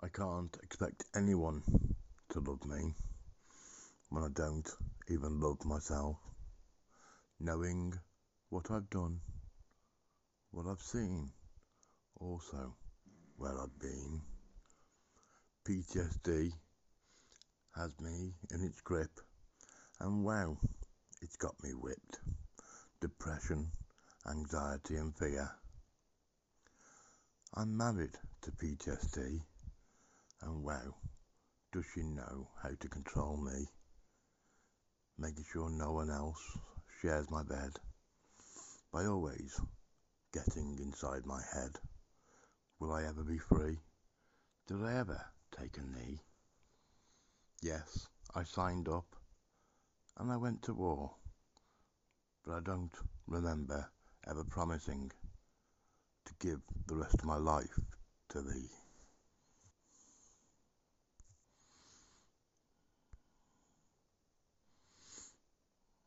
I can't expect anyone to love me when I don't even love myself. Knowing what I've done, what I've seen, also where I've been. PTSD has me in its grip, and wow, it's got me whipped. Depression, anxiety, and fear. I'm married to PTSD, and wow, does she know how to control me? Making sure no one else shares my bed by always getting inside my head. Will I ever be free? Did I ever take a knee? Yes, I signed up and I went to war, but I don't remember ever promising to give the rest of my life to thee.